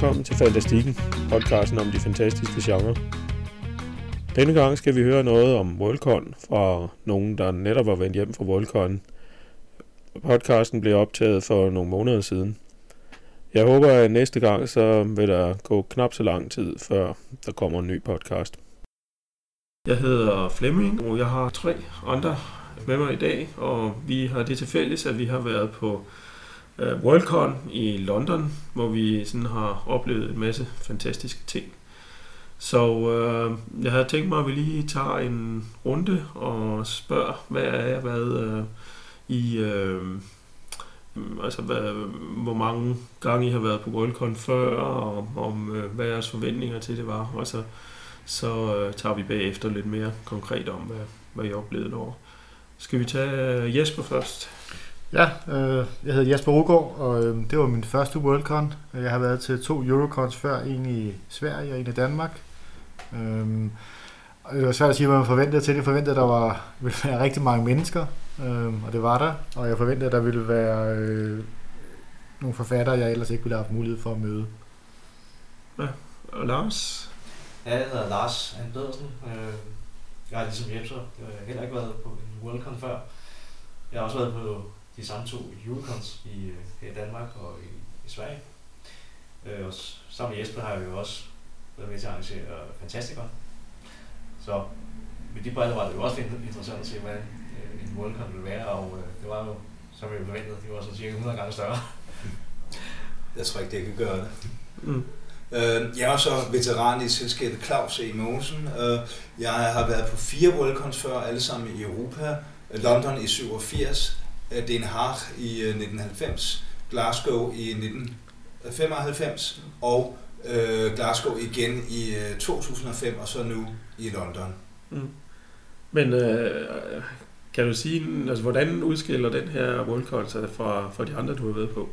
velkommen til Fantastikken, podcasten om de fantastiske genrer. Denne gang skal vi høre noget om Worldcon fra nogen, der netop var vendt hjem fra Worldcon. Podcasten blev optaget for nogle måneder siden. Jeg håber, at næste gang så vil der gå knap så lang tid, før der kommer en ny podcast. Jeg hedder Flemming, og jeg har tre andre med mig i dag, og vi har det til fælles, at vi har været på øh, Worldcon i London, hvor vi sådan har oplevet en masse fantastiske ting. Så øh, jeg havde tænkt mig, at vi lige tager en runde og spørger, hvad er hvad øh, i... øh, altså hvad, hvor mange gange I har været på Worldcon før, og om uh, hvad jeres forventninger til det var, og så, så uh, tager vi bagefter lidt mere konkret om, hvad, hvad I oplevede derovre. Skal vi tage øh, Jesper først? Ja, øh, jeg hedder Jesper Rugård, og øh, det var min første Worldcon. Jeg har været til to Eurocons før, en i Sverige og en i Danmark. Øh, og det var svært at sige, hvad man forventede til. Jeg forventede, at der var, ville være rigtig mange mennesker, øh, og det var der. Og jeg forventede, at der ville være øh, nogle forfattere, jeg ellers ikke ville have haft mulighed for at møde. Ja, og Lars? Ja, jeg hedder Lars Andredersen. Øh, jeg har ligesom Jesper heller ikke været på en Worldcon før. Jeg har også været på de samme to Eurocons i, øh, her i Danmark og i, i Sverige. Øh, og sammen med Jesper har jeg jo også været med til at arrangere Fantastica. Så med de briller var det jo også interessant at se, hvad øh, en Worldcon ville være, og øh, det var jo, som jeg forventede, det var sådan cirka 100 gange større. Jeg tror ikke, det kan gøre det. Mm. Øh, jeg er så veteran i selskabet Claus E. Mosen. Øh, jeg har været på fire Worldcons før, alle sammen i Europa. London i 87, Den Haag i 1990, Glasgow i 1995 og øh, Glasgow igen i øh, 2005 og så nu i London. Mm. Men øh, kan du sige, altså, hvordan udskiller den her World sig fra, fra de andre, du har været på?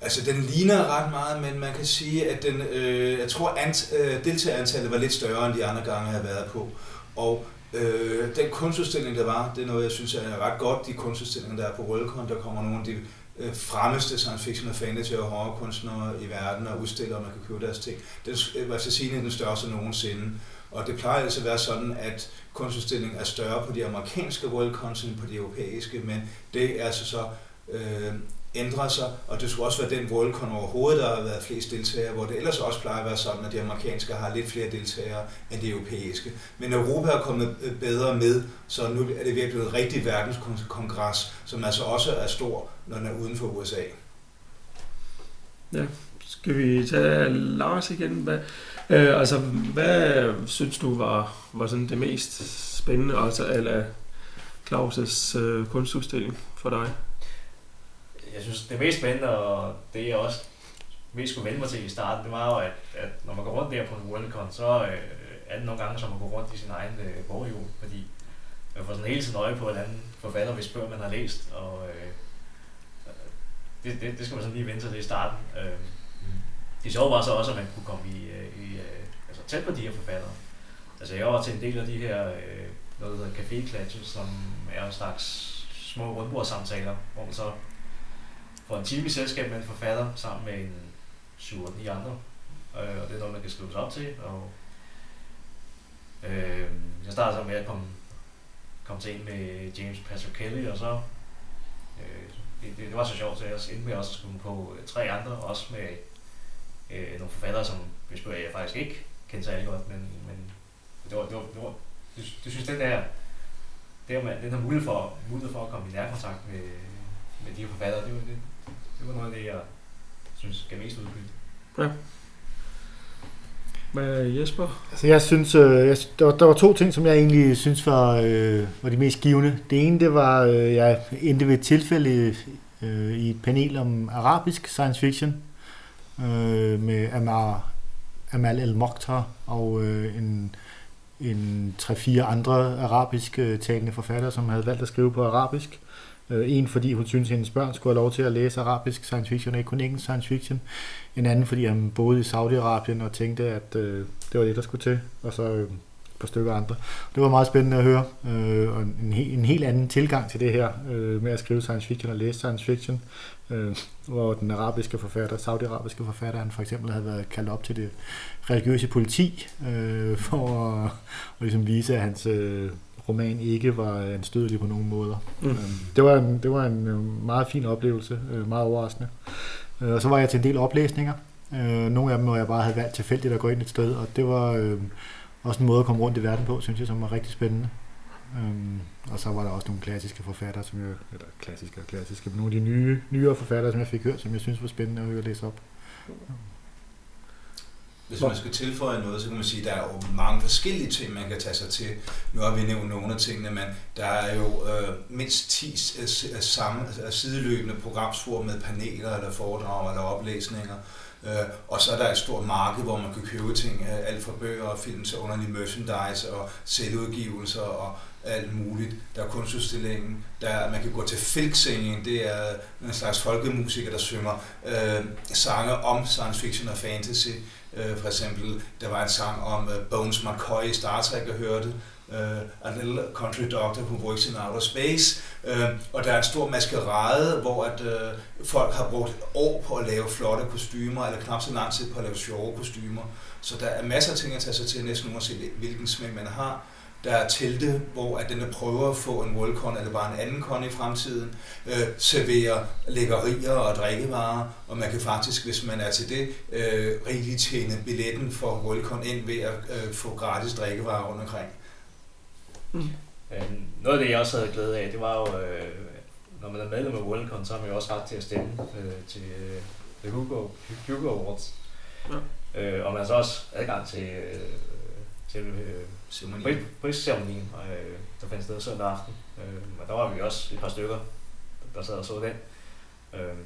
Altså, den ligner ret meget, men man kan sige, at den, øh, jeg tror, at øh, deltagerantallet var lidt større end de andre gange, jeg har været på. Og øh, den kunstudstilling, der var, det er noget, jeg synes er ret godt. De kunstudstillinger, der er på Worldcon, der kommer nogle af de øh, fremmeste science fiction og fantasy og horrorkunstnere i verden og udstiller, og man kan købe deres ting. Den øh, var til sige den største nogensinde. Og det plejer altså at være sådan, at kunstudstillingen er større på de amerikanske Worldcons end på de europæiske, men det er altså så øh, ændrer sig, og det skulle også være den Worldcon overhovedet, der har været flest deltagere, hvor det ellers også plejer at være sådan, at de amerikanske har lidt flere deltagere end de europæiske. Men Europa er kommet øh, bedre med, så nu er det virkelig et rigtigt verdenskongres, som altså også er stor, når den er uden for USA. Ja, skal vi tage Lars igen? Hvad, øh, altså, hvad synes du var, var sådan det mest spændende, altså eller Claus' øh, kunstudstilling for dig? Jeg synes, det mest spændende, og det jeg også mest skulle vende mig til i starten, det var jo, at, at når man går rundt der på en Worldcon, så øh, er det nogle gange, som man går rundt i sin egen øh, boghjul, fordi man får sådan hele tiden øje på, hvordan forfatter, hvis bøger man har læst, og øh, det, det, det skal man sådan lige vente til i starten. Øh, det sjove var så også, at man kunne komme i, øh, i øh, altså tæt på de her forfattere. Altså jeg var til en del af de her, øh, noget der hedder café som er en slags små rundbordssamtaler, hvor man så for en time i selskab med en forfatter sammen med en 7-9 andre. Øh, og det er noget, man kan skrive sig op til. Og, øh, jeg startede så med at komme, komme til en med James Patrick Kelly, og så øh, det, det, var så sjovt, så jeg endte med også at skrive på øh, tre andre, også med øh, nogle forfattere, som hvis jeg faktisk ikke kendte særlig godt, men, men det var, det var, det var det, det synes den der, det man, den har mulighed for, mulighed for at komme i nærkontakt med, med de forfattere, det, det, det var noget af det, jeg synes gav mest udbytte. Ja. Hvad Jesper? Altså jeg synes, øh, jeg, der, var, der var to ting, som jeg egentlig synes var, øh, var de mest givende. Det ene, det var, øh, jeg endte ved et tilfælde øh, i et panel om arabisk science fiction øh, med Amar, Amal El Mokhtar og øh, en, en tre-fire andre arabisk øh, talende forfattere, som havde valgt at skrive på arabisk. Øh, en, fordi hun synes, at hendes børn skulle have lov til at læse arabisk science fiction, og ikke kun engelsk science fiction. En anden, fordi han boede i Saudi-Arabien og tænkte, at øh, det var det, der skulle til. Og så øh, par stykker andre. Det var meget spændende at høre, øh, og en, he, en helt anden tilgang til det her øh, med at skrive science fiction og læse science fiction, øh, hvor den arabiske forfatter, saudiarabiske forfatter, han for eksempel havde været kaldt op til det religiøse politi, øh, for at, at ligesom vise, at hans øh, roman ikke var anstødelig på nogen måder. Mm. Øh, det, var en, det var en øh, meget fin oplevelse, øh, meget overraskende. Øh, og så var jeg til en del oplæsninger. Øh, nogle af dem, hvor jeg bare havde valgt tilfældigt at gå ind et sted, og det var øh, også en måde at komme rundt i verden på, synes jeg, som var rigtig spændende. Øhm, og så var der også nogle klassiske forfattere, som jeg, eller klassiske og klassiske, men nogle af de nye, nyere forfattere, som jeg fik hørt, som jeg synes var spændende at høre læse op. Hvis man skal tilføje noget, så kan man sige, at der er jo mange forskellige ting, man kan tage sig til. Nu har vi nævnt nogle af tingene, men der er jo øh, mindst 10 øh, øh, samme, altså, sideløbende programsform med paneler eller foredrag eller oplæsninger. Øh, og så er der et stort marked, hvor man kan købe ting, alt fra bøger og film til underlig merchandise og selvudgivelser og alt muligt. Der er kunstudstillingen, der er, man kan gå til filksingen, det er en slags folkemusiker, der synger øh, sange om science fiction og fantasy. Øh, for eksempel, der var en sang om øh, Bones McCoy i Star Trek, jeg hørte. Øh, uh, A Little Country Doctor Who Works in Outer Space. Uh, og der er en stor maskerade, hvor at, uh, folk har brugt år på at lave flotte kostymer, eller knap så lang tid på at lave sjove kostymer. Så der er masser af ting at tage sig til, næsten uanset hvilken smag man har. Der er telte, hvor at den prøver at få en Worldcon eller bare en anden kon i fremtiden, øh, serverer lækkerier og drikkevarer, og man kan faktisk, hvis man er til det, øh, rigtig tjene billetten for Worldcon ind ved at øh, få gratis drikkevarer rundt omkring. Mm. Øhm, noget af det, jeg også havde glæde af, det var jo, øh, når man er medlem af Worldcon, så har man jo også ret til at stemme øh, til øh, Hugo, Hugo Awards. Ja. Øh, og man har så også adgang til, øh, til øh, ceremonien. prisceremonien, øh, der fandt sted søndag aften. Øh, og der var vi også et par stykker, der sad og så den. Øh,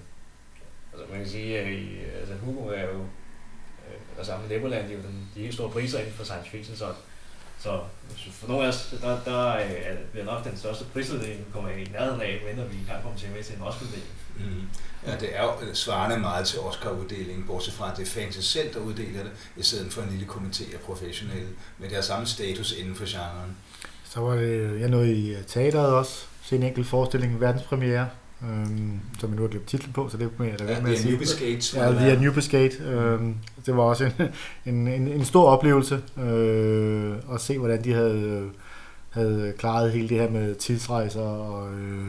altså man kan sige, at i, altså Hugo er jo, øh, og sammen med Legoland, jo den, de helt store priser inden for science fiction, så, så for nogle af os, der, der er det nok den største prisuddeling, vi kommer i nærheden af, men vi kan komme til med til en Oscar-uddeling. Mm. Ja, det er jo svarende meget til Oscar-uddelingen, bortset fra, at det er fans selv, der uddeler det, i stedet for en lille komité af professionelle. Men det har samme status inden for genren. Så var det, jeg nåede i teateret også, se en enkelt forestilling, verdenspremiere, øhm, som jeg nu har glemt titlen på, så det er jeg da ja, med at sige. Skate, ja, det er New Skate. Øhm, det var også en, en, en, en stor oplevelse øh, at se, hvordan de havde, havde klaret hele det her med tidsrejser og øh,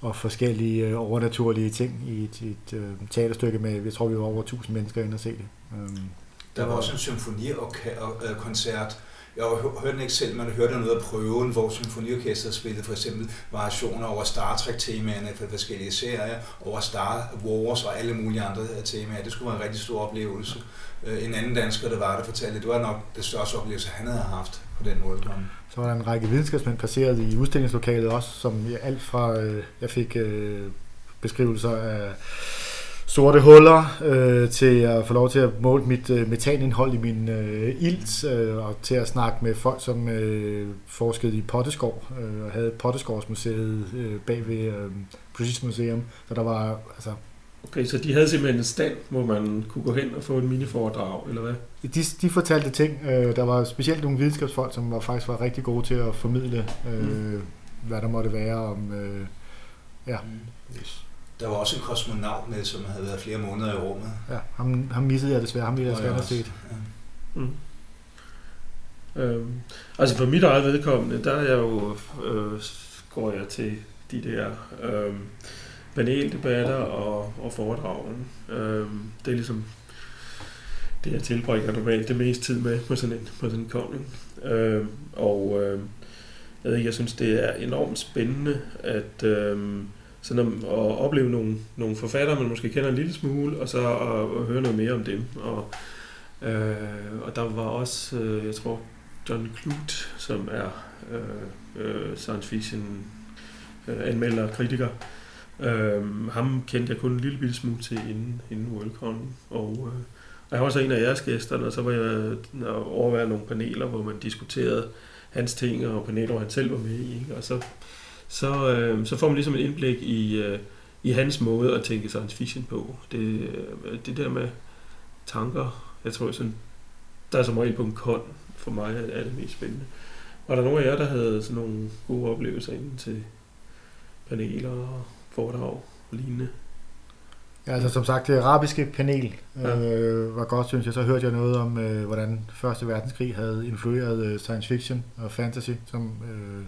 og forskellige øh, overnaturlige ting i et, et øh, teaterstykke med, jeg tror vi var over 1000 mennesker ind og se det. Um, der var også en symfonikoncert. Jeg har hørt den ikke selv, men jeg hørte noget af prøven, hvor symfoniorkestret spillede for eksempel variationer over Star Trek-temaerne fra forskellige serier, over Star Wars og alle mulige andre øh, temaer. Det skulle være en rigtig stor oplevelse. Øh, en anden dansker, der var der, fortalte, at det var nok det største oplevelse, han havde haft på den måde. Så var der en række videnskabsmænd placeret i udstillingslokalet også, som alt fra, øh, jeg fik beskrivelser af sorte huller, øh, til at få lov til at måle mit øh, metanindhold i min øh, ilt, øh, og til at snakke med folk, som øh, forskede i Potteskov, øh, og havde Potteskovsmuseet øh, bag ved øh, British Museum. Så der var altså Okay, så de havde simpelthen en stand, hvor man kunne gå hen og få en miniforedrag, eller hvad? De, de fortalte ting. Øh, der var specielt nogle videnskabsfolk, som var, faktisk var rigtig gode til at formidle, øh, mm. hvad der måtte være om... Øh, ja. Mm. Yes. Der var også en kosmonaut med, som havde været flere måneder i rummet. Ja, ham, ham missede jeg desværre. Ham ville jeg desværre have set. Ja. Mm. Øhm, altså for mit eget vedkommende, der er jeg jo, øh, går jeg til de der... Øh, paneldebatter og, og foredragen. Øh, det er ligesom det, jeg tilbringer normalt det mest tid med på sådan en, på sådan en kon. Øh, og øh, jeg, ved ikke, jeg synes, det er enormt spændende at, øh, sådan at, at opleve nogle, nogle forfattere, man måske kender en lille smule, og så at, at høre noget mere om dem. Og, øh, og der var også, øh, jeg tror, John Clute, som er øh, øh, science fiction øh, anmelder og kritiker, Øh, ham kendte jeg kun en lille smule til inden, inden Worldcon. Og, øh, og jeg var også en af jeres gæster, og så var jeg øh, overværet nogle paneler, hvor man diskuterede hans ting, og paneler, hvor han selv var med i. Ikke? Og så, så, øh, så får man ligesom et indblik i, øh, i hans måde at tænke science fiction på. Det, øh, det der med tanker, jeg tror sådan der er som regel på en kon for mig er det mest spændende. Var der nogen af jer, der havde sådan nogle gode oplevelser inden til paneler og foredrag og lignende? Ja, altså som sagt, det arabiske panel Ja. øh, var godt, synes jeg. Så hørte jeg noget om, øh, hvordan Første Verdenskrig havde influeret øh, science fiction og fantasy, som øh,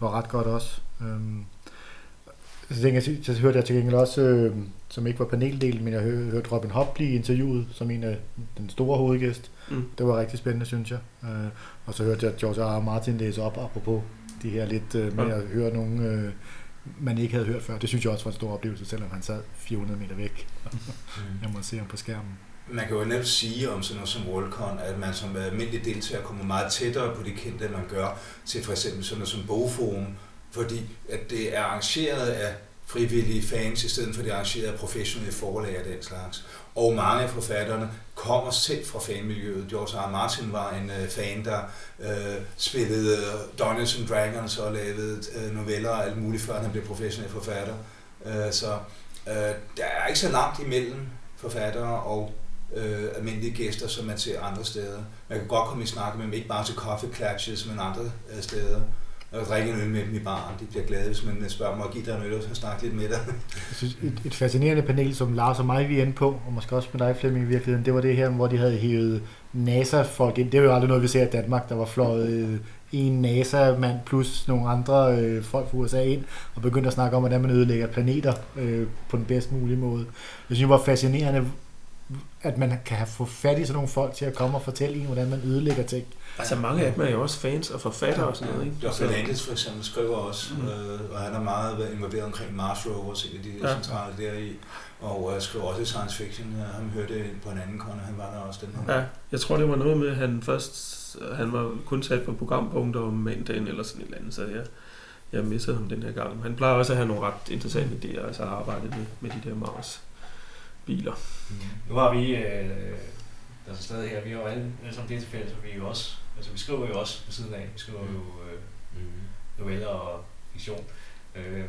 var ret godt også. Øhm, så, tænkte jeg, så hørte jeg til gengæld også, øh, som ikke var paneldelen, men jeg hørte, hørte Robin Hobb blive interviewet som en af den store hovedgæst. Mm. Det var rigtig spændende, synes jeg. Øh, og så hørte jeg George R. R. Martin læse op, apropos de her lidt øh, med Ja. at høre nogen, øh, man ikke havde hørt før. Det synes jeg også var en stor oplevelse, selvom han sad 400 meter væk. Jeg må se ham på skærmen. Man kan jo netop sige om sådan noget som Worldcon, at man som almindelig deltager kommer meget tættere på de kendte, end man gør til for eksempel sådan noget som Bogforum, fordi at det er arrangeret af frivillige fans, i stedet for det er arrangeret af professionelle forlag og den slags. Og mange af forfatterne kommer selv fra fanmiljøet. George R. R. Martin var en øh, fan, der øh, spillede øh, Dungeons and Dragons og lavede øh, noveller og alt muligt, før han blev professionel forfatter. Øh, så øh, der er ikke så langt imellem forfattere og øh, almindelige gæster, som man ser andre steder. Man kan godt komme i snak med dem, ikke bare til coffee clatches, men andre øh, steder at drikke en øl med dem i baren. De bliver glade, hvis man øh, spørger mig at give dig en øl og så snakke lidt med dig. Jeg synes, et, et fascinerende panel, som Lars og mig vi er inde på, og måske også med dig, Flemming, i virkeligheden, det var det her, hvor de havde hævet NASA-folk ind. Det er jo aldrig noget, vi ser i Danmark. Der var fløjet øh, en NASA-mand plus nogle andre øh, folk fra USA ind, og begyndte at snakke om, hvordan man ødelægger planeter øh, på den bedst mulige måde. Jeg synes, det var fascinerende, at man kan have få fat i sådan nogle folk til at komme og fortælle en, hvordan man ødelægger ting. Altså mange af dem er jo også fans og forfattere og sådan noget, ikke? Dr. Landis for eksempel skriver også, Mm. øh, og han er meget været involveret omkring Mars Rovers, en af de Ja. ja. centrale deri, og øh, skriver også science fiction. Ham hørte på en anden kon, og han var der også den her. Ja, jeg tror, det var noget med, at han først han var kun sat på programpunkter om mandagen eller sådan et eller andet, så jeg, jeg missede ham den her gang. Han plejer også at have nogle ret interessante idéer, altså at arbejde med, med de der Mars-biler. Nu har vi, øh, altså stadig her, vi har jo alle, sammen det til fælles, og vi er jo også, altså vi skriver jo også ved siden af, vi skriver jo øh, noveller og fiktion. Øh,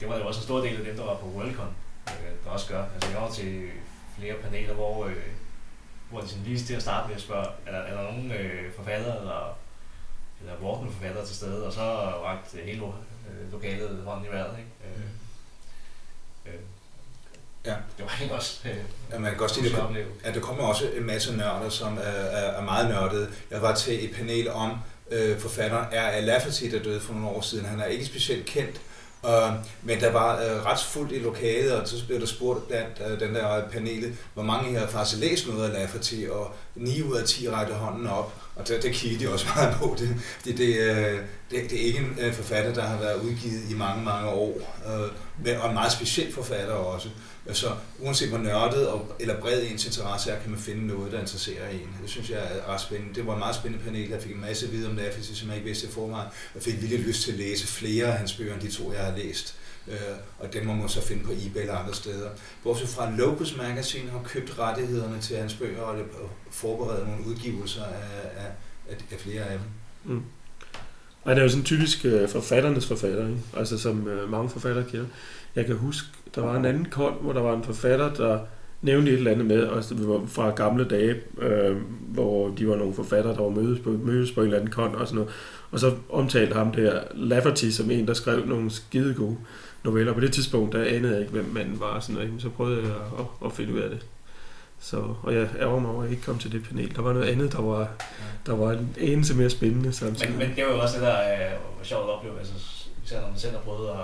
det var jo også en stor del af dem, der var på Worldcon, øh, der også gør. Altså jeg var til flere paneler, hvor, øh, hvor de sådan lige til at starte med at spørge, er der, er der nogen øh, forfattere eller, eller vortende forfattere til stede, og så rakt hele øh, lokalet hånden i vejret. Ikke? Øh, øh, Ja. Det var egentlig også øh, Ja, man kan godt sige, opleve. Ja, der kommer også en masse nørder, som er, er, er meget nørdede. Jeg var til et panel om øh, forfatteren R.A. Lafferty, der døde for nogle år siden. Han er ikke specielt kendt, øh, men der var øh, ret fuldt i lokalet, og så blev der spurgt blandt øh, den der panelet, hvor mange her faktisk læst noget af Lafferty, og 9 ud af 10 rækker hånden op, og det, det kiggede de også meget på. Det, det, det, øh, det, det er ikke en øh, forfatter, der har været udgivet i mange, mange år, øh, og en meget speciel forfatter også. Så uanset hvor nørdet og, eller bred ens interesse er, kan man finde noget, der interesserer en. Det synes jeg er ret spændende. Det var en meget spændende panel. Jeg fik en masse viden om Lafferty, som jeg ikke vidste i forvejen. Jeg fik virkelig lyst til at læse flere af hans bøger, end de to, jeg har læst. Øh, og dem må man så finde på eBay eller andre steder. Bortset fra Locus Magazine har købt rettighederne til hans bøger og forberedt nogle udgivelser af, af, af, af flere af dem. Mm. Og det er jo sådan typisk øh, forfatternes forfatter, ikke? altså som øh, mange forfattere kender. Jeg kan huske, der var en anden kon, hvor der var en forfatter, der nævnte et eller andet med, altså fra gamle dage, øh, hvor de var nogle forfattere, der var mødes på, mødes på en eller anden kon og sådan noget. Og så omtalte ham der Lafferty som en, der skrev nogle skide gode noveller. På det tidspunkt, der anede jeg ikke, hvem manden var. Sådan noget, så prøvede jeg at, at, finde ud af det. Så, og jeg ærger mig over, at jeg ikke kom til det panel. Der var noget andet, der var, der var en eneste mere spændende samtidig. Men, men det var jo også det, der øh, var sjovt at opleve, altså, især når man selv har prøvet at,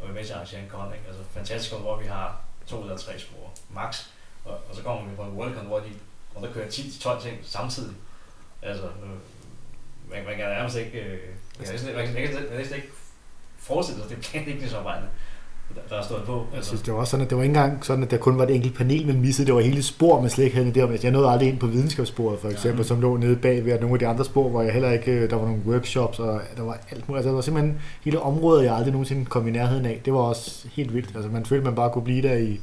at være med til at arrangere en con, ikke? Altså fantastisk, hvor vi har to eller tre spor, max, og, og så kommer vi på en Worldcon, hvor, de, hvor der kører 10-12 ting samtidig. Altså, øh, man, man kan nærmest ikke, øh, man kan næsten, man kan, man kan næsten ikke at det planlægningsarbejde, der, der er stået på. Jeg Altså, synes, det var også sådan, at det var ikke engang sådan, at der kun var et enkelt panel, man missede. Det var hele spor, man slet ikke havde det Jeg nåede aldrig ind på videnskabssporet, for eksempel, Ja. som lå nede bag ved og nogle af de andre spor, hvor jeg heller ikke, øh, der var nogle workshops, og der var alt muligt. Altså, der var simpelthen hele området, jeg aldrig nogensinde kom i nærheden af. Det var også helt vildt. Altså, man følte, man bare kunne blive der i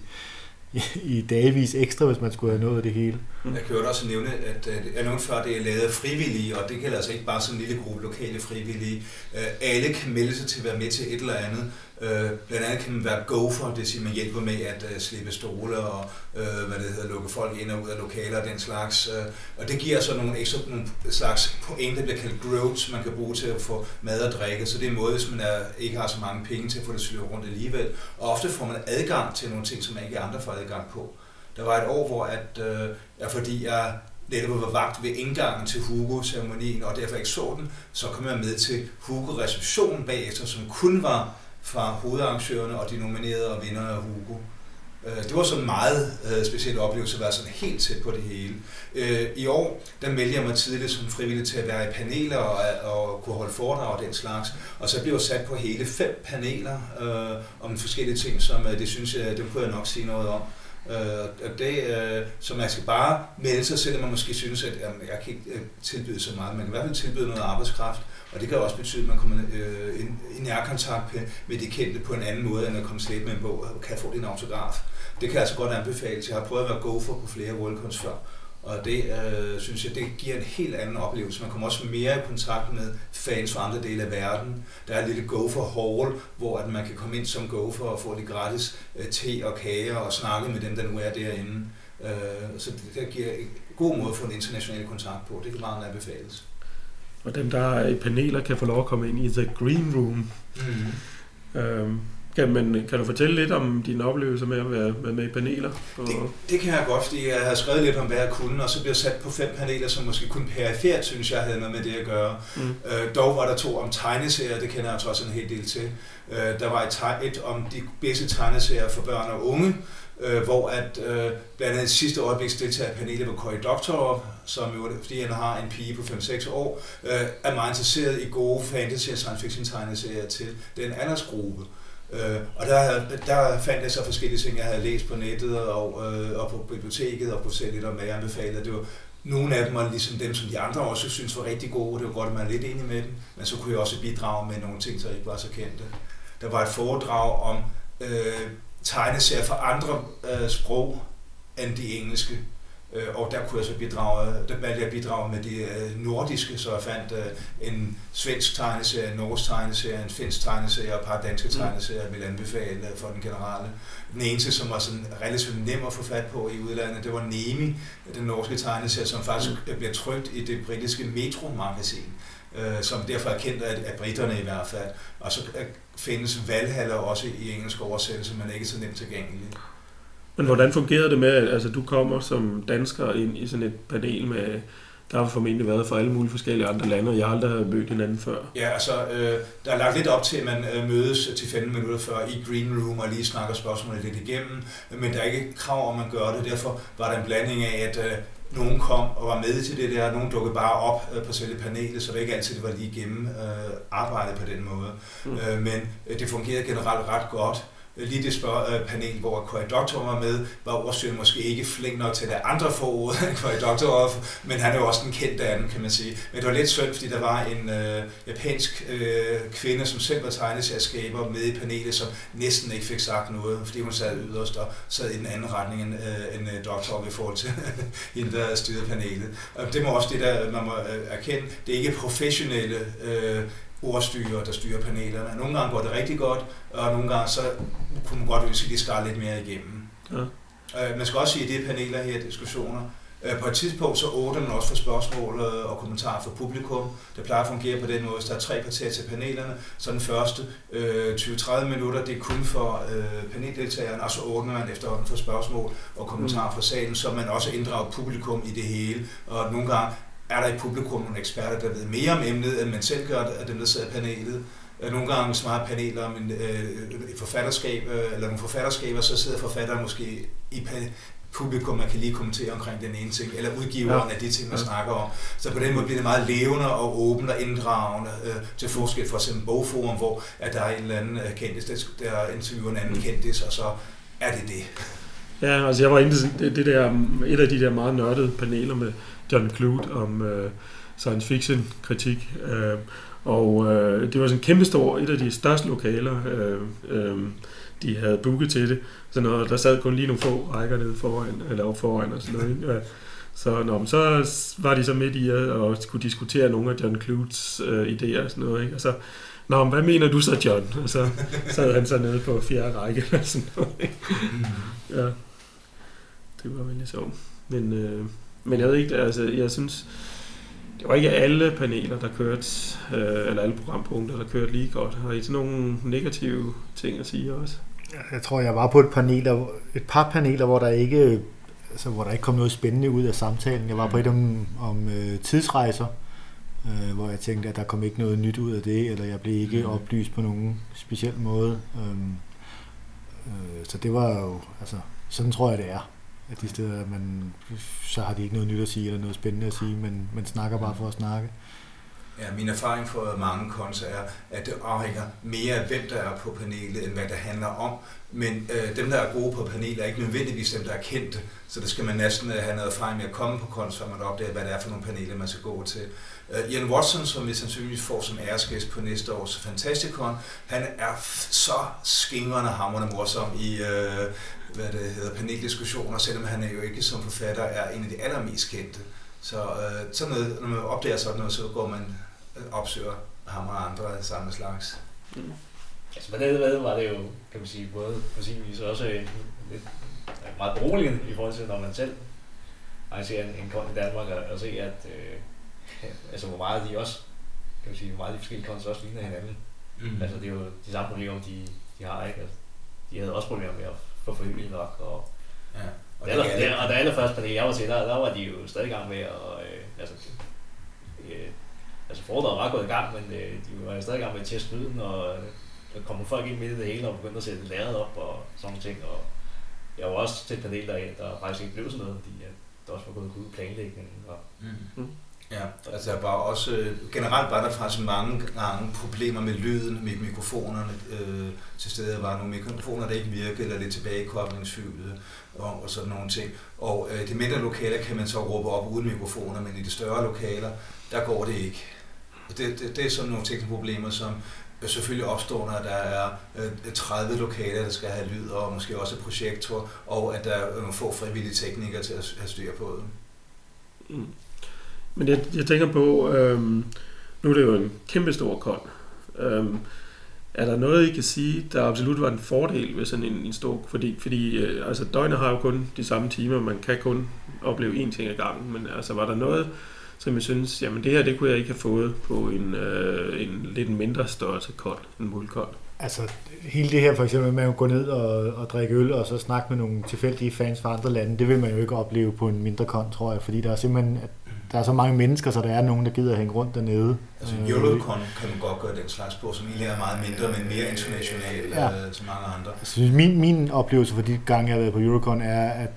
i dagevis ekstra, hvis man skulle have nået det hele. Jeg kan jo også nævne, at øh, jeg nævnte før, det er lavet frivillige, og det gælder altså ikke bare sådan en lille gruppe lokale frivillige. Øh, Alle kan melde sig til at være med til et eller andet. Øh, Blandt andet kan man være gopher, det vil sige, man hjælper med at øh, slippe stole og øh, hvad det hedder, lukke folk ind og ud af lokaler og den slags. øh, Og det giver så nogle ekstra nogle slags point, der bliver kaldt groats, man kan bruge til at få mad og drikke. Så det er en måde, hvis man er, ikke har så mange penge til at få det slået rundt alligevel. Og ofte får man adgang til nogle ting, som man ikke andre får adgang på. Der var et år, hvor at, øh, ja, fordi jeg netop var vagt ved indgangen til Hugo-ceremonien, og derfor ikke så den, så kom jeg med til Hugo-receptionen bagefter, som kun var fra hovedarrangørerne og de nominerede og vinder af Hugo. Øh, det var sådan en meget øh, speciel oplevelse at være sådan helt tæt på det hele. Øh, I år, der meldte jeg mig tidligt som frivillig til at være i paneler og, og kunne holde foredrag og den slags. Og så blev jeg sat på hele fem paneler øh, om forskellige ting, som øh, det synes jeg, det kunne jeg nok sige noget om. Øh, og det, øh, så man skal bare melde sig, selvom man måske synes, at jamen, jeg kan ikke tilbyde så meget. Man kan i hvert fald tilbyde noget arbejdskraft, og det kan også betyde, at man kommer øh, i, i nærkontakt med, de kendte på en anden måde, end at komme slet med en bog og kan få din autograf. Det kan jeg altså godt anbefale. Jeg har prøvet at være gopher på flere Worldcons før, og det øh, synes jeg, det giver en helt anden oplevelse. Man kommer også mere i kontakt med fans fra andre dele af verden. Der er et lille gopher hall, hvor at man kan komme ind som gopher og få lidt gratis øh, te og kager og snakke med dem, der nu er derinde. Øh, så det, der giver en god måde at få en international kontakt på. Det kan meget anbefales. Og dem, der er i paneler, kan få lov at komme ind i The Green Room. Mm. Øhm, kan, man, kan du fortælle lidt om dine oplevelser med at være med, med i paneler? Og, Det, det kan jeg godt, fordi jeg havde skrevet lidt om, hvad jeg kunne, og så blev jeg sat på fem paneler, som måske kun perifært synes jeg havde noget med det at gøre. mm, Øh, dog var der to om tegneserier, det kender jeg trods en hel del til. Øh, der var et, et om de bedste tegneserier for børn og unge, øh, hvor at øh, blandt andet sidste øjebliks deltager i panelet på Cory Doctorow, som jo, fordi han har en pige på 5-6 år, øh, er meget interesseret i gode fantasy- og science fiction tegneserier til den aldersgruppe. Øh, og der, der fandt jeg så forskellige ting, jeg havde læst på nettet og, øh, og på biblioteket og på selv lidt om, hvad jeg anbefalede. Det var, nogle af dem var ligesom dem, som de andre også synes var rigtig gode. Det var godt, at man er lidt enig med dem. Men så kunne jeg også bidrage med nogle ting, der ikke var så kendte. Der var et foredrag om øh, tegneserier fra andre øh, sprog end de engelske. Øh, og der kunne jeg så bidrage, der valgte jeg bidrage med de øh, nordiske, så jeg fandt øh, en svensk tegneserie, en norsk tegneserie, en finsk tegneserie og et par danske Mm. tegneserier, jeg ville anbefale øh, for den generelle. Den eneste, som var sådan relativt nem at få fat på i udlandet, det var Nemi, den norske tegneserie, som faktisk Mm. bliver trykt i det britiske Metro-magasin, øh, som derfor er kendt af, af britterne i hvert fald. Og så øh, findes Valhalla også i engelsk oversættelse, men ikke så nemt tilgængelig. Men hvordan fungerede det med, at altså, du kommer som dansker ind i sådan et panel med, der har formentlig været fra alle mulige forskellige andre lande, og jeg har aldrig mødt hinanden før. Ja, altså, øh, der er lagt lidt op til, at man øh, mødes til 15 minutter før i Green Room og lige snakker spørgsmålet lidt igennem, men der er ikke krav om, at man gør det. Derfor var der en blanding af, at øh, nogen kom og var med til det der, nogen dukkede bare op øh, på selve panelet, så det ikke altid var lige igennem øh, arbejdet på den måde. Mm. Øh, men øh, det fungerede generelt ret godt. Øh, lige det spørg, øh, panel, hvor Cory Doctor var med, var ordstyren måske ikke flink nok til, at andre få ord end Cory Doctor, men han er jo også den kendte af dem, kan man sige. Men det var lidt synd, fordi der var en øh, japansk øh, kvinde, som selv var tegneserieskaber med i panelet, som næsten ikke fik sagt noget, fordi hun sad yderst og sad i den anden retning end, øh, end øh, Doctor i forhold til hende, der styrede panelet. Og det må også det, der man må øh, erkende, det er ikke professionelle øh, ordstyrer, der styrer panelerne. Nogle gange går det rigtig godt, og nogle gange så kunne man godt ønske, at de skar lidt mere igennem. Ja. Øh, man skal også sige, at det er paneler her, diskussioner. Øh, På et tidspunkt så åbner man også for spørgsmål øh, og kommentarer fra publikum. Det plejer at fungere på den måde, hvis der er tre kvarter til panelerne. Så den første øh, 20-30 minutter, det er kun for øh, paneldeltagerne, og så åbner man efterhånden for spørgsmål og kommentarer fra salen, så man også inddrager publikum i det hele. Og nogle gange er der i publikum nogle eksperter, der ved mere om emnet, end man selv gør, af dem, der sidder i panelet. Øh, Nogle gange smarte paneler om en, øh, et forfatterskab, øh, eller nogle forfatterskaber, så sidder forfatteren måske i publikum, man kan lige kommentere omkring den ene ting, eller udgiveren Ja. af de ting, man Ja. snakker om. Så på den måde bliver det meget levende og åbent og inddragende, øh, til forskel for eksempel bogforum, hvor at der er en eller anden øh, kendis, der, der interviewer en anden Mm. kendis, og så er det det. Ja, altså jeg var inde sådan- det, det der, et af de der meget nørdede paneler med John Clute om øh, science fiction kritik. Øh, og øh, det var sådan kæmpe stor, et af de største lokaler. Øh, øh, de havde booket til det. Så når der sad kun lige nogle få rækker nede foran, eller op foran og sådan noget. ikke? Øh, så, nå, men så var de så midt i at og skulle diskutere nogle af John Clutes øh, idéer og sådan noget. Ikke? Og så, Nå, men hvad mener du så, John? Og så sad han så nede på fjerde række eller sådan noget. ikke? Ja, det var vældig sjovt. Men, øh, men jeg ved ikke, altså, jeg synes, det var ikke alle paneler, der kørte, øh, eller alle programpunkter, der kørte lige godt. Har I sådan nogle negative ting at sige også? Jeg tror, jeg var på et, paneler, et par paneler, hvor der ikke altså, hvor der ikke kom noget spændende ud af samtalen. Jeg var på et om, om øh, tidsrejser, øh, hvor jeg tænkte, at der kom ikke noget nyt ud af det, eller jeg blev ikke Mm. oplyst på nogen speciel måde. Øhm, øh, så det var jo, altså, sådan tror jeg, det er. At de steder, man, så har de ikke noget nyt at sige, eller noget spændende at sige, men man snakker bare for at snakke. Ja, min erfaring fra mange konser er, at det afhænger mere af, hvem der er på panelet, end hvad det handler om. Men øh, dem, der er gode på panelet, er ikke nødvendigvis dem, der er kendte. Så der skal man næsten øh, have noget erfaring med at komme på konst, før man opdager, hvad det er for nogle paneler, man skal gå til. Øh, Ian Watson, som vi sandsynligvis får som æresgæst på næste års Fantasticon, han er f- så skingrende hamrende morsom i øh, hvad det hedder, paneldiskussioner, selvom han er jo ikke som forfatter er en af de allermest kendte. Så øh, sådan noget, når man opdager sådan noget, så går man opsøger ham og andre af samme slags. Altså på den måde var det jo, kan man sige, både på sin vis også øh, lidt øh, meget beroligende i forhold til, når man selv arrangerer en, en i Danmark, og, og se, at øh, altså, hvor meget de også, kan man sige, hvor meget de forskellige kons også ligner hinanden. Mm. Altså det er jo de samme problemer, de, de har, ikke? Altså, de havde også problemer med at få forhyldet nok, og ja. Og, det, aller, det, og det allerførste panel, jeg var til, der, der var de jo stadig i gang med at, øh, altså, øh, altså foredraget var gået i gang, men øh, de var stadig i gang med at teste lyden, og øh, der kom folk ind midt i det hele og begyndte at sætte lærret op og sådan nogle ting, og jeg var også til et panel, der, der faktisk ikke blev sådan noget, fordi at der også var gået ud i planlægningen. Og, Mm. Ja, altså der var også, øh, generelt var der faktisk mange gange problemer med lyden, med mikrofonerne øh, til stede. Der var nogle mikrofoner, der ikke virkede, eller lidt tilbagekoblingsfyldte og, og sådan nogle ting. Og øh, de mindre lokaler kan man så råbe op uden mikrofoner, men i de større lokaler, der går det ikke. Og det, det, det er sådan nogle tekniske problemer, som øh, selvfølgelig opstår, når der er øh, 30 lokaler, der skal have lyd, og måske også projektor, og at der er nogle få frivillige teknikere til at have styr på det. Mm. Men jeg, jeg tænker på, øhm, nu er det jo en kæmpe stor kon. Øhm, er der noget, I kan sige, der absolut var en fordel ved sådan en, en stor... Fordi, fordi øh, altså, døgnet har jo kun de samme timer, man kan kun opleve én ting ad gangen, men altså, var der noget, som jeg synes, jamen det her, det kunne jeg ikke have fået på en, øh, en lidt mindre størrelse kold, en mulkold. Altså, hele det her for eksempel med at gå ned og, og drikke øl, og så snakke med nogle tilfældige fans fra andre lande, det vil man jo ikke opleve på en mindre kon, tror jeg, fordi der er simpelthen, at der er så mange mennesker, så der er nogen, der gider at hænge rundt dernede. Altså Øh, Eurocon kan man godt gøre den slags på, som egentlig er meget mindre, men mere international Ja. ja. øh, til mange andre. Jeg synes, min, min oplevelse for de gange, jeg har været på Eurocon, er, at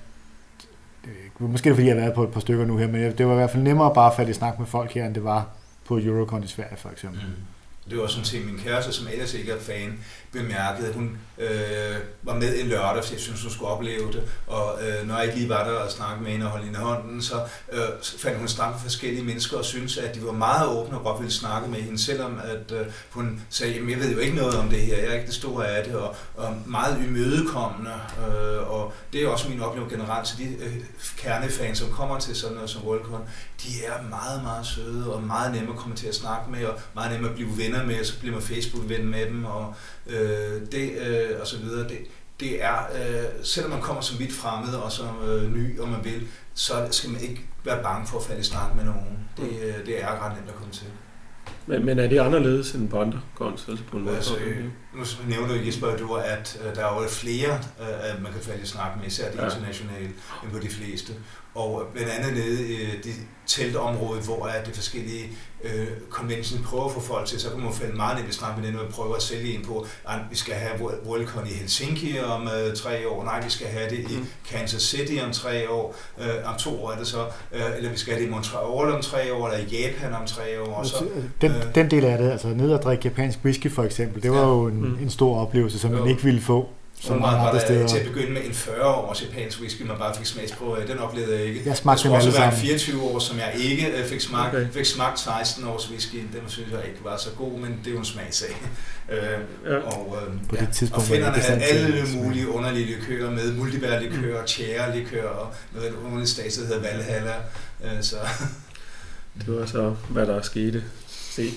måske er det fordi, jeg har været på et par stykker nu her, men det var i hvert fald nemmere bare at falde i snak med folk her, end det var på Eurocon i Sverige for eksempel. Mm. Det var også en min kæreste, som ellers ikke er fan, bemærkede. Hun øh, var med en lørdag, fordi jeg synes, hun skulle opleve det. Og øh, når jeg ikke lige var der og snakkede med hende og holdt hende i hånden, så øh, så fandt hun snak med forskellige mennesker og syntes, at de var meget åbne og godt ville snakke med hende, selvom at øh, hun sagde, jamen jeg ved jo ikke noget om det her, jeg er ikke det store af det, og, og meget imødekommende. Øh, og det er også min oplevelse generelt til de øh, kernefans, som kommer til sådan noget som Worldcon, de er meget, meget søde og meget nemme at komme til at snakke med, og meget nemme at blive venner med, og så bliver man Facebook-ven med dem, og øh, det øh, og så videre. Det, det er, øh, selvom man kommer som vidt fremmed og som øh, ny, om man vil, så skal man ikke være bange for at falde i snak med nogen. Det, øh, det er ret nemt at komme til. Men, men er det anderledes end på andre kons, altså på en måde? Altså, øh, nu nævner du, Jesper, du, at øh, der er jo flere, øh, at man kan falde i snak med, især de Ja. internationale, end på de fleste. Og øh, blandt andet nede i øh, det teltområde, hvor er det forskellige øh, convention prøver at få folk til, så kan man falde meget ned i snak med den, og prøve at sælge en på, at vi skal have World- Worldcon i Helsinki om øh, tre år, nej, vi skal have det i Mm. Kansas City om tre år, øh, om to år er det så, øh, eller vi skal have det i Montreal om tre år, eller i Japan om tre år, og så Den, øh, den del af det, altså ned og drikke japansk whisky for eksempel, det var Ja. jo en, Mm. en stor oplevelse, som man Jo. ikke ville få Så meget var der til at begynde med en 40 års japansk whisky, man bare fik smagsprøve af. Den oplevede jeg ikke. Jeg smagte dem alle sammen. en 24 år, som jeg ikke øh, fik smagt. Okay. fik smagt 16 års whisky. Den synes jeg ikke var så god, men det er jo en smagsag. Øh, ja. Og, øh, På det tidspunkt, og finderne havde alle mulige underlige likører med. Multibærlikører, mm. tjærelikører og noget underligt stats, der hedder Valhalla. Øh, så. Det var så, hvad der skete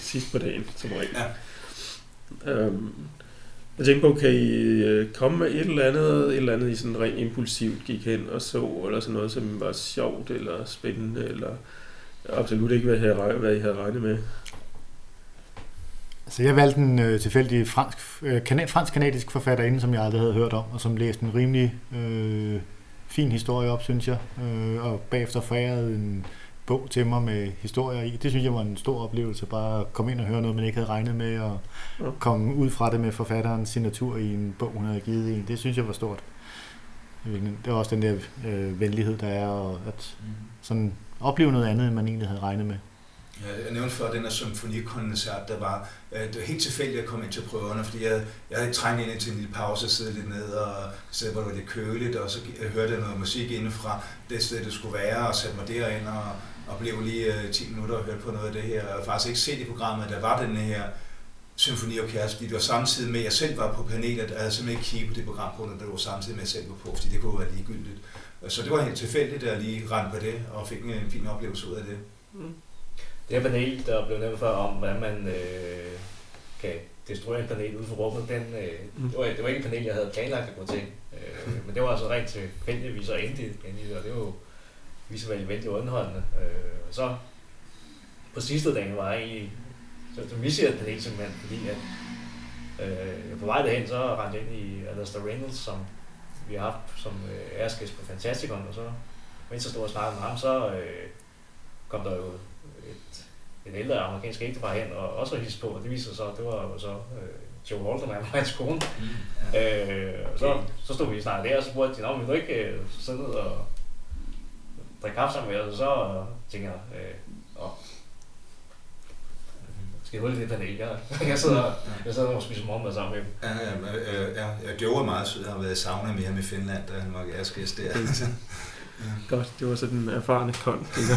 sidst på dagen, som regel. Ja. Øhm, jeg tænkte på, kan I øh, komme med et eller andet, et eller andet, I sådan rent impulsivt gik hen og så, eller sådan noget, som var sjovt eller spændende, eller absolut ikke, hvad I havde, hvad I havde regnet med? Så jeg valgte en øh, tilfældig fransk, øh, kana, fransk-kanadisk forfatterinde, som jeg aldrig havde hørt om, og som læste en rimelig øh, fin historie op, synes jeg, øh, og bagefter forærede en bog til mig med historier i. Det synes jeg var en stor oplevelse, bare at komme ind og høre noget, man ikke havde regnet med, og ja. komme ud fra det med forfatterens signatur i en bog, hun havde givet en. Det synes jeg var stort. Det er også den der øh, venlighed, der er, og at mm. sådan opleve noget andet, end man egentlig havde regnet med. Ja, jeg nævnte før den her symfonikoncert, der var, øh, det var helt tilfældigt at komme ind til prøverne, fordi jeg, jeg havde trængt ind til en lille pause og sidde lidt ned og sidde, hvor det var lidt køligt, og så hørte jeg noget musik indefra det sted, det skulle være, og satte mig derind og, og blev lige øh, 10 minutter og hørte på noget af det her. Og faktisk ikke set i programmet, at der var den her symfoniorkester, fordi det var samtidig med, at jeg selv var på panelet, og jeg havde simpelthen ikke kigget på det program på, når det var samtidig med, at jeg selv var på, fordi det kunne være ligegyldigt. Så det var helt tilfældigt, at jeg lige rendte på det, og fik en fin oplevelse ud af det. Mm. Det her panel, der blev nævnt før om, hvordan man øh, kan destruere en panel ude for rummet, den, øh, mm. det, var, det var ikke en panel, jeg havde planlagt at gå til. Øh, men det var altså rent tilfældigt, vi så endte, endte og det var jo visuelt vældig underholdende. Øh, og så på sidste dagen var jeg egentlig, så, så missede jeg panel simpelthen, fordi at øh, på vej derhen, så rendte jeg ind i Alastair Reynolds, som vi har haft som øh, æresgæst på Fantasticon, og så mens jeg stod og snakkede med ham, så øh, kom der jo et ældre amerikansk ægtepar hen og også hilste på, og det viser sig så, at det var jo så øh, Joe Walterman og hans kone. Mm, øh, og så, så stod vi snart der, og så spurgte de, om vi du ikke øh, sidde ned og drikke kaffe sammen med os, og så tænker jeg, øh, åh, skal jeg det panel? Jeg, jeg sidder, jeg sidder og spiser morgenmad sammen med dem. Ja, ja, ja, ja, Joe er meget sød. Jeg har været i sauna med ham i Finland, da han var gæstgæst der. Ja. Godt, det var så den erfarne kon. det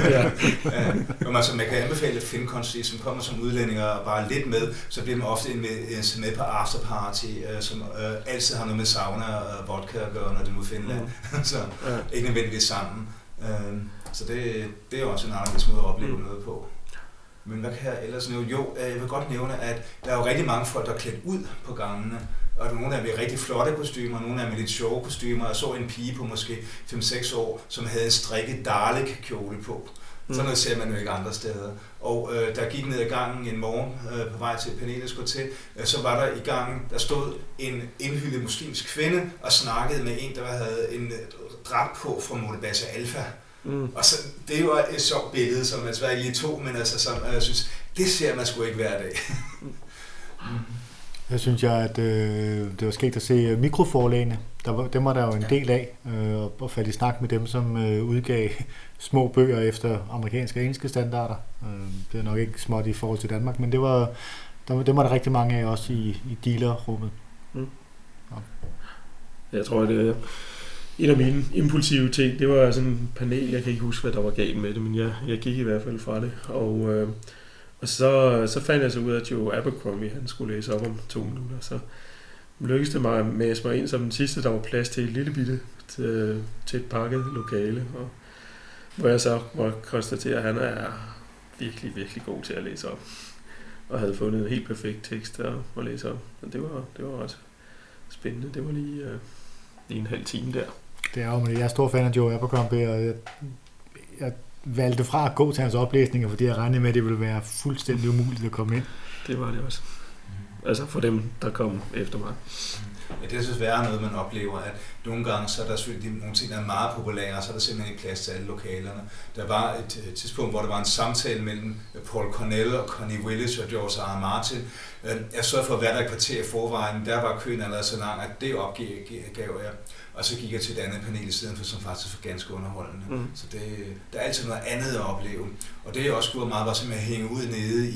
der. ja, men altså, man kan anbefale Fincon, som kommer som udlændinger og bare lidt med, så bliver man ofte med, med på afterparty, øh, som øh, altid har noget med sauna og vodka at gøre, når det er i Finland. Mm. så ja. ikke nødvendigvis sammen. Øh, så det, det er også en anden måde at opleve mm. noget på. Men hvad kan jeg ellers nævne? Jo, øh, jeg vil godt nævne, at der er jo rigtig mange folk, der er klædt ud på gangene. Og nogle af dem er rigtig flotte kostymer, nogle af dem er lidt sjove kostymer. Jeg så en pige på måske 5-6 år, som havde en strikket Dalek kjole på. Mm. Sådan noget ser man jo ikke andre steder. Og øh, der gik ned ad gangen en morgen øh, på vej til skulle til, øh, så var der i gangen, der stod en indhyldet muslimsk kvinde og snakkede med en, der havde en øh, drap på fra Modebassa Alpha. Mm. Og så, det var et sjovt billede, som desværre ikke lige tog, men altså, som, jeg synes, det ser man sgu ikke hver dag. mm. Jeg synes jeg, at øh, det var skægt at se øh, mikroforlagene. Der var, dem var der jo en del af, øh, og falde i snak med dem, som øh, udgav små bøger efter amerikanske og engelske standarder. Øh, det er nok ikke småt i forhold til Danmark, men det var, der, dem var der rigtig mange af også i, i dealerrummet. Mm. Ja. Jeg tror, det er en af mine impulsive ting, det var sådan en panel, jeg kan ikke huske, hvad der var galt med det, men jeg, jeg gik i hvert fald fra det. Og øh, og så, så fandt jeg så ud af, at Joe Abercrombie han skulle læse op om to minutter. Så lykkedes det mig at mase mig ind som den sidste, der var plads til et lille bitte til, til et pakket lokale. Og, hvor jeg så må konstatere, at han er virkelig, virkelig god til at læse op. Og havde fundet en helt perfekt tekst at, at læse op. Og det var, det var også spændende. Det var lige, uh, lige en halv time der. Det er jo, men jeg er stor fan af Joe Abercrombie, og jeg, jeg valgte fra at gå til hans oplæsninger, fordi jeg regnede med, at det ville være fuldstændig umuligt at komme ind. Det var det også. Altså for dem, der kom efter mig. Ja, det er så være noget, man oplever, at nogle gange så er der selvfølgelig nogle ting, der er meget populære, og så er der simpelthen ikke plads til alle lokalerne. Der var et, tidspunkt, hvor der var en samtale mellem Paul Cornell og Connie Willis og George R. Martin. Øh, jeg sørgede for at være der kvarter i forvejen, der var køen allerede så lang, at det opgav jeg. Og så gik jeg til et andet panel i stedet for, som faktisk var ganske underholdende. Mm. Så det, der er altid noget andet at opleve. Og det jeg også gjorde meget, var simpelthen at hænge ud nede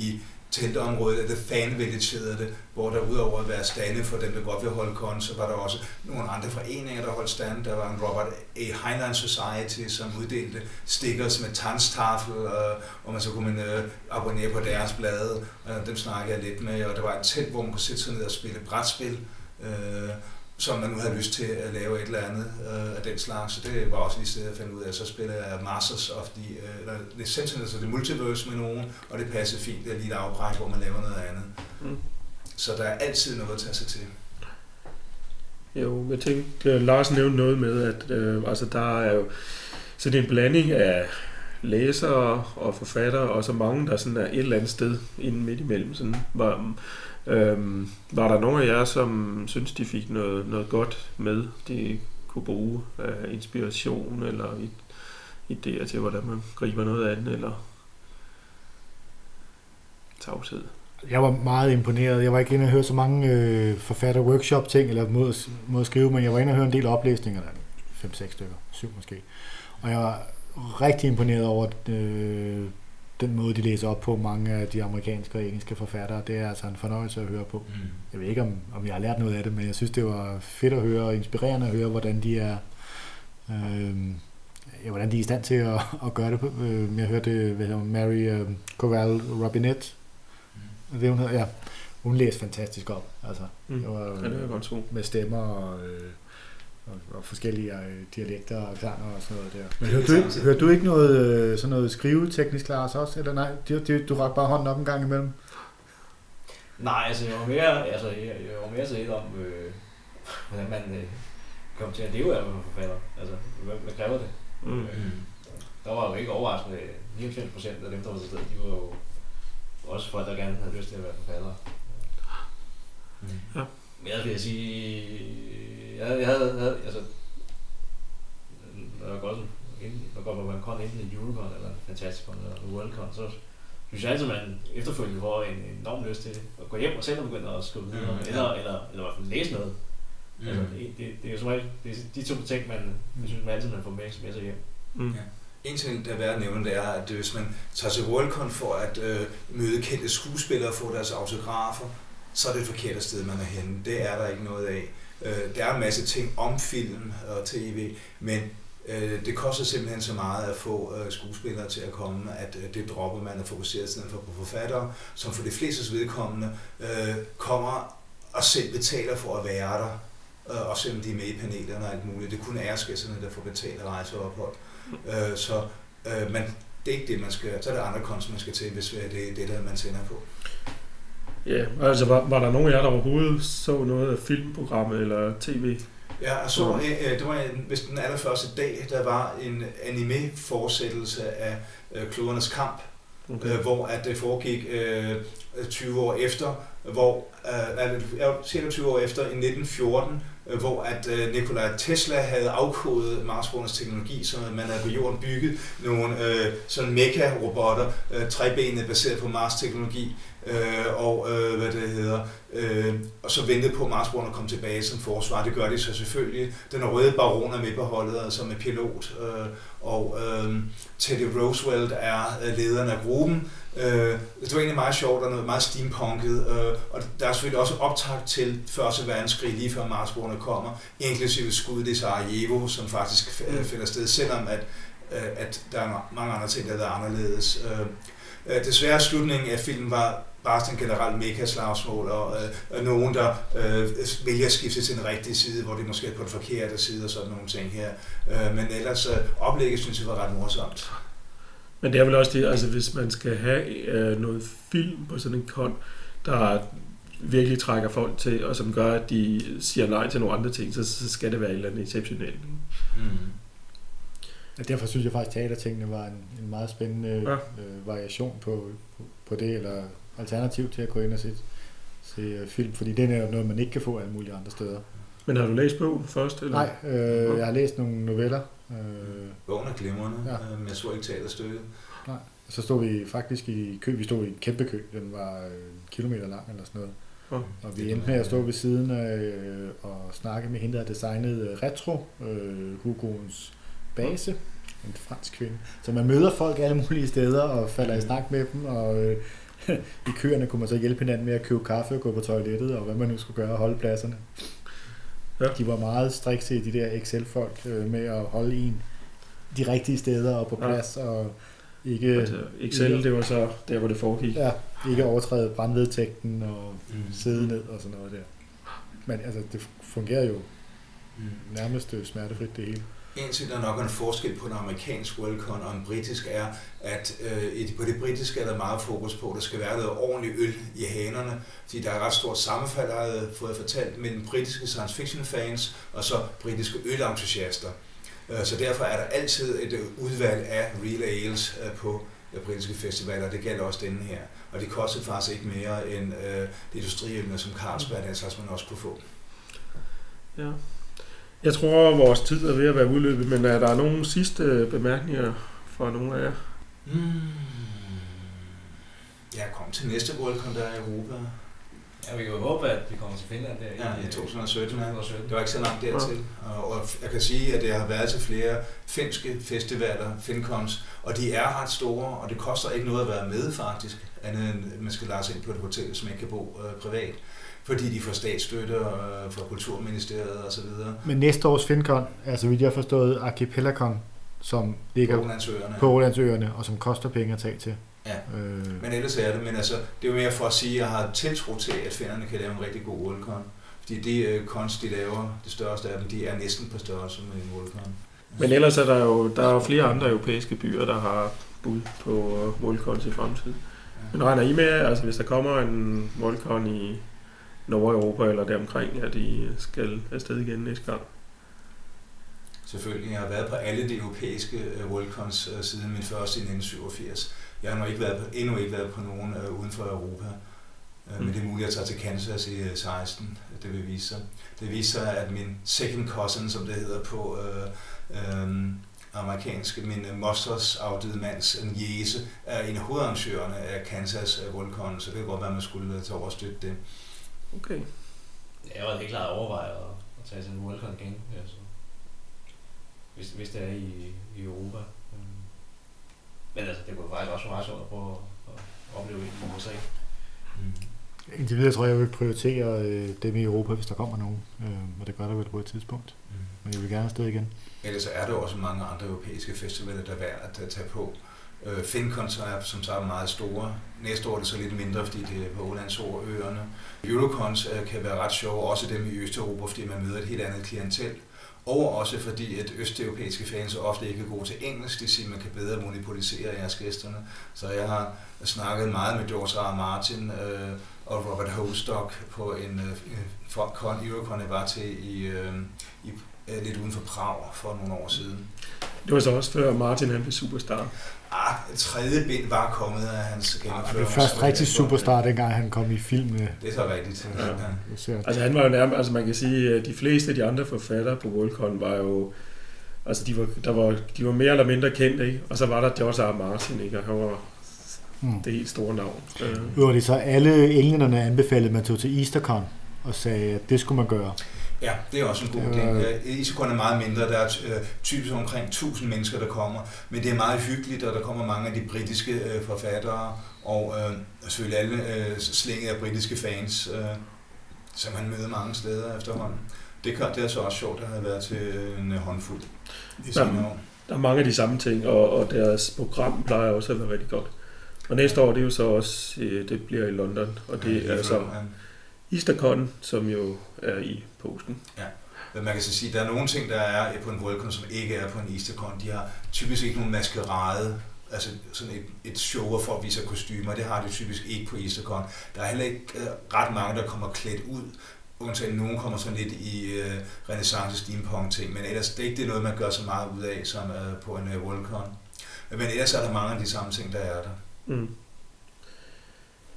teltområdet, teltområde, det Fan Village hedder det, hvor der udover at være stande for dem, der godt vil holde kon, så var der også nogle andre foreninger, der holdt stand. Der var en Robert A. Heinlein Society, som uddelte stickers med tanstafel, øh, og, og man så kunne man øh, abonnere på deres blade. og dem snakkede jeg lidt med, og der var et telt, hvor man kunne sætte sig ned og spille brætspil. Øh, som man nu havde lyst til at lave et eller andet øh, af den slags. Så det var også lige stedet, jeg fandt ud af. Så spiller jeg Masters of the, øh, eller The Sentinels of the Multiverse med nogen, og det passer fint. Det er lige et afbræk, hvor man laver noget andet. Mm. Så der er altid noget at tage sig til. Jo, jeg tænkte, Lars nævnte noget med, at øh, altså, der er jo sådan en blanding af læsere og forfattere, og så mange, der sådan er et eller andet sted inden midt imellem. Sådan, var, Øhm, var der nogen af jer, som synes, de fik noget, noget godt med, de kunne bruge af inspiration eller idéer til, hvordan man griber noget andet, eller tavshed? Jeg var meget imponeret. Jeg var ikke inde og høre så mange øh, forfatter-workshop-ting, eller måde, måde at skrive, men jeg var inde og høre en del oplæsninger, 5-6 stykker, 7 måske. Og jeg var rigtig imponeret over øh, den måde, de læser op på mange af de amerikanske og engelske forfattere, det er altså en fornøjelse at høre på. Mm. Jeg ved ikke, om, om jeg har lært noget af det, men jeg synes, det var fedt at høre og inspirerende at høre, hvordan de er øh, ja, hvordan de er i stand til at, at gøre det. På. Øh, jeg hørte hvad hedder, Mary øh, Corral Robinette, mm. det hun hedder, ja. Hun læste fantastisk op. Altså, mm. det var, ja, det var godt Med stemmer og... Øh, og, og forskellige øh, dialekter og aksanger og sådan noget der. Men hørte du, ikke, hørte du ikke noget, øh, sådan noget skriveteknisk Lars også, eller nej? Du, du, du rakte bare hånden op en gang imellem? Nej, altså jeg var mere, altså, jeg, jeg var mere til om, øh, hvordan man øh, kom til at leve af at forfatter. Altså, hvad, hvad kræver det? Mm. Øh, der var jo ikke overraskende, 99 procent af dem, der var til stedet, de var jo også folk, der gerne havde lyst til at være forfattere. Mm. Ja. Men jeg vil sige, jeg, jeg havde, havde altså, når jeg går sådan, når går på en con, enten en Eurocon eller en Fantasticon eller en Worldcon, så synes jeg altid, man efterfølgende får en enorm lyst til at gå hjem og selv begynde at skrive videre, mm, ja. eller, eller, eller i hvert fald læse noget. Mm. Altså, det, det, det, er jo som regel, det er de to ting, man, jeg synes, man altid man får med, med sig hjem. Mm. Ja. En ting, der er værd at nævne, det er, at hvis man tager til Worldcon for at øh, møde kendte skuespillere og få deres autografer, så er det et forkert sted, man er henne. Det er der ikke noget af. Øh, der er en masse ting om film og tv, men øh, det koster simpelthen så meget at få øh, skuespillere til at komme, at øh, det dropper man at fokusere stedet for på forfattere, som for de flestes vedkommende øh, kommer og selv betaler for at være der, øh, og selvom de er med i panelerne og alt muligt. Det er kun æreskæsserne, der får betalt rejseophold. Øh, så øh, man, det er ikke det, man skal, så er det andre konst, man skal til, hvis øh, det er det, der man tænder på. Ja, altså var, var der nogen af jer, der overhovedet så noget af filmprogrammet eller tv? Ja, jeg så, øh, det var en, hvis den allerførste dag, der var en anime-fortsættelse af øh, Klodernes Kamp, okay. øh, hvor at det foregik øh, 20 år efter, hvor, øh, cirka 20 år efter, i 1914, øh, hvor at øh, Nikola Tesla havde afkodet Marsbordens teknologi, så man havde på jorden bygget nogle øh, sådan mecha-robotter, øh, trebenede baseret på Mars-teknologi, øh, og øh, hvad det hedder, øh, og så ventede på, at Marsbroen kom tilbage som forsvar. Det gør de så selvfølgelig. Den røde baron er med på holdet, altså med pilot, øh, og øh, Teddy Roosevelt er øh, lederen af gruppen. Øh, det var egentlig meget sjovt og noget meget steampunket, øh, og der er selvfølgelig også optakt til Første Verdenskrig, lige før Marsbroerne kommer, inklusive skuddet i Sarajevo, som faktisk mm. finder sted, selvom at, øh, at der er mange andre ting, der er anderledes. Øh, desværre slutningen af filmen var bare sådan generelt mega-slagsmål, og øh, nogen, der øh, vælger at skifte til den rigtige side, hvor det måske er på den forkerte side og sådan nogle ting her. Øh, men ellers, øh, oplægget synes jeg var ret morsomt. Men det er vel også det, altså hvis man skal have øh, noget film på sådan en kon, der virkelig trækker folk til, og som gør, at de siger nej til nogle andre ting, så, så skal det være et eller andet exceptionelt. Mm. Ja, derfor synes jeg faktisk, at teatertingene var en, en meget spændende ja. øh, variation på, på, på det, eller alternativ til at gå ind og se, se øh, film, fordi det er noget, man ikke kan få alle mulige andre steder. Men har du læst bogen først? Eller? Nej, øh, jeg har læst nogle noveller. Øh, bogen er glimrende, ja. Øh, men jeg så ikke teaterstykket. Nej, så stod vi faktisk i kø, vi stod i en kæmpe kø, den var en kilometer lang eller sådan noget. Oh, og vi endte med at stå ved siden af, øh, og snakke med hende, der designede Retro, øh, Hugoens base, en fransk kvinde. Så man møder folk alle mulige steder og falder i snak med dem, og øh, i køerne kunne man så hjælpe hinanden med at købe kaffe og gå på toilettet, og hvad man nu skulle gøre og holde pladserne. Ja. De var meget strikse, de der Excel-folk, øh, med at holde en de rigtige steder og på Ja. plads, og ikke, Altså, Excel, det var så der, hvor det foregik. ja, ikke overtræde brandvedtægten og Mm. sidde ned og sådan noget der. Men altså, det fungerer jo nærmest øh, smertefrit det hele. En ting, der nok er en forskel på en amerikansk Worldcon og en britisk, er, at øh, på det britiske er der meget fokus på, at der skal være noget ordentligt øl i hanerne, fordi der er ret stort sammenfald, har jeg fået fortalt, mellem britiske science fiction fans og så britiske ølentusiaster. Øh, så derfor er der altid et øh, udvalg af real ales øh, på britiske festivaler, det gælder også denne her. Og det kostede faktisk ikke mere end øh, det som Carlsberg, den slags man også kunne få. Ja. Jeg tror, vores tid er ved at være udløbet, men er der nogle sidste bemærkninger fra nogle af jer? Mm. Jeg kom til næste Worldcon der i Europa. Ja, vi kan jo håbe, at vi kommer til Finland der Ja, i 2017. ja. 2017. Det var ikke så langt dertil. Og og jeg kan sige, at jeg har været til flere finske festivaler, Fincons, og de er ret store, og det koster ikke noget at være med faktisk, andet end at man skal lade sig ind på et hotel, som ikke kan bo øh, privat, fordi de får statsstøtte øh, fra Kulturministeriet osv. Men næste års FinCon er, så vidt jeg har forstået, Archipelagon, som ligger på Ålandsøerne. på Ålandsøerne, og som koster penge at tage til. Ja. Øh, Men ellers er det, men altså, det er jo mere for at sige, at jeg har tiltro til, at finderne kan lave en rigtig god Worldcon. Fordi de øh, cons, de laver, det største af dem, de er næsten på størrelse med en Worldcon. Men ellers er der jo der er jo flere andre europæiske byer, der har bud på Worldcons i fremtiden. Men regner I med, altså hvis der kommer en Worldcon i Nordeuropa eller deromkring, at I skal afsted igen næste gang? Selvfølgelig. Jeg har været på alle de europæiske øh, Worldcons øh, siden min første i 1987. Jeg har nu ikke været på, endnu ikke været på nogen øh, uden for Europa. Mm. Men det er muligt at tage til Kansas i øh, 16. Det vil vise sig. Det viser sig, at min second cousin, som det hedder på øh, øh, amerikanske, min mosters afdøde mands en jæse, er en af hovedarrangørerne af Kansas Worldcon, så det kan godt være, at man skulle tage over og støtte det. Okay. Ja, jeg var helt klart overvejet at, at tage sådan en Worldcon igen, altså. Hvis, hvis det er i, i Europa. Øhm. Men altså, det kunne faktisk også være meget sjovt at prøve at, at opleve i USA. Mm. indtil videre tror jeg, jeg vil prioritere øh, dem i Europa, hvis der kommer nogen. Øh, og det gør der vel på et tidspunkt. Mm. Men jeg vil gerne afsted igen. Ellers er der også mange andre europæiske festivaler, der er værd at tage- tage på. Øh, Fincons er som sagt meget store. Næste år er det så lidt mindre, fordi det er på Ålandsøerne. Eurocons øh, kan være ret sjove, også dem i Østeuropa, fordi man møder et helt andet klientel. Og også fordi, at østeuropæiske fans ofte ikke er gode til engelsk, det siger, at man kan bedre monopolisere jeres gæsterne. Så jeg har snakket meget med George R. Martin øh, og Robert Hostock på en øh, con, Eurocon, jeg var til i, øh, i øh, lidt uden for Prag for nogle år siden. Det var så også før Martin han blev superstar. Ah, tredje bind var kommet af hans Han gennemførelse. blev først rigtig superstar, dengang han kom i filmene. Det er så rigtigt. Ja. Ja. Altså han var jo nærmest, altså man kan sige, at de fleste af de andre forfattere på Worldcon var jo, altså de var, der var, de var mere eller mindre kendte, ikke? Og så var der George R. Martin, ikke? Og han var mm. det helt store navn. Øh, Øver det så alle englænderne anbefalede, at man tog til Eastercon og sagde, at det skulle man gøre. Ja, det er også en god Det idé. var- Ja, Isekon er meget mindre. Der er øh, typisk omkring 1000 mennesker, der kommer. Men det er meget hyggeligt, og der kommer mange af de britiske øh, forfattere. Og øh, selvfølgelig alle øh, slænget af britiske fans, øh, som man møder mange steder efterhånden. Det, kan, det er så også sjovt at have været til en håndfuld i sine år. der er mange af de samme ting, og, og deres program plejer også at være rigtig godt. Og næste år, det er jo så også, øh, det bliver i London, og det er så Ja. Eastercon, som jo er i påsken. Men man kan så sige, at der er nogle ting, der er på en Worldcon, som ikke er på en Eastercon. De har typisk ikke nogen maskerade, altså sådan et, et show, hvor folk viser kostymer. Det har de typisk ikke på Eastercon. Der er heller ikke øh, ret mange, der kommer klædt ud. Undtagen nogen kommer sådan lidt i øh, renaissance steampunk ting, men ellers det er ikke det noget, man gør så meget ud af som øh, på en øh, Worldcon. Men ellers er der mange af de samme ting, der er der. Mm.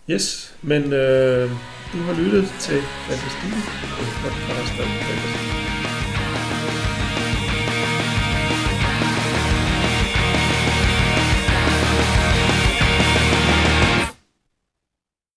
Yes, men øh, du har lyttet til Fantastik, en podcast om fantasy.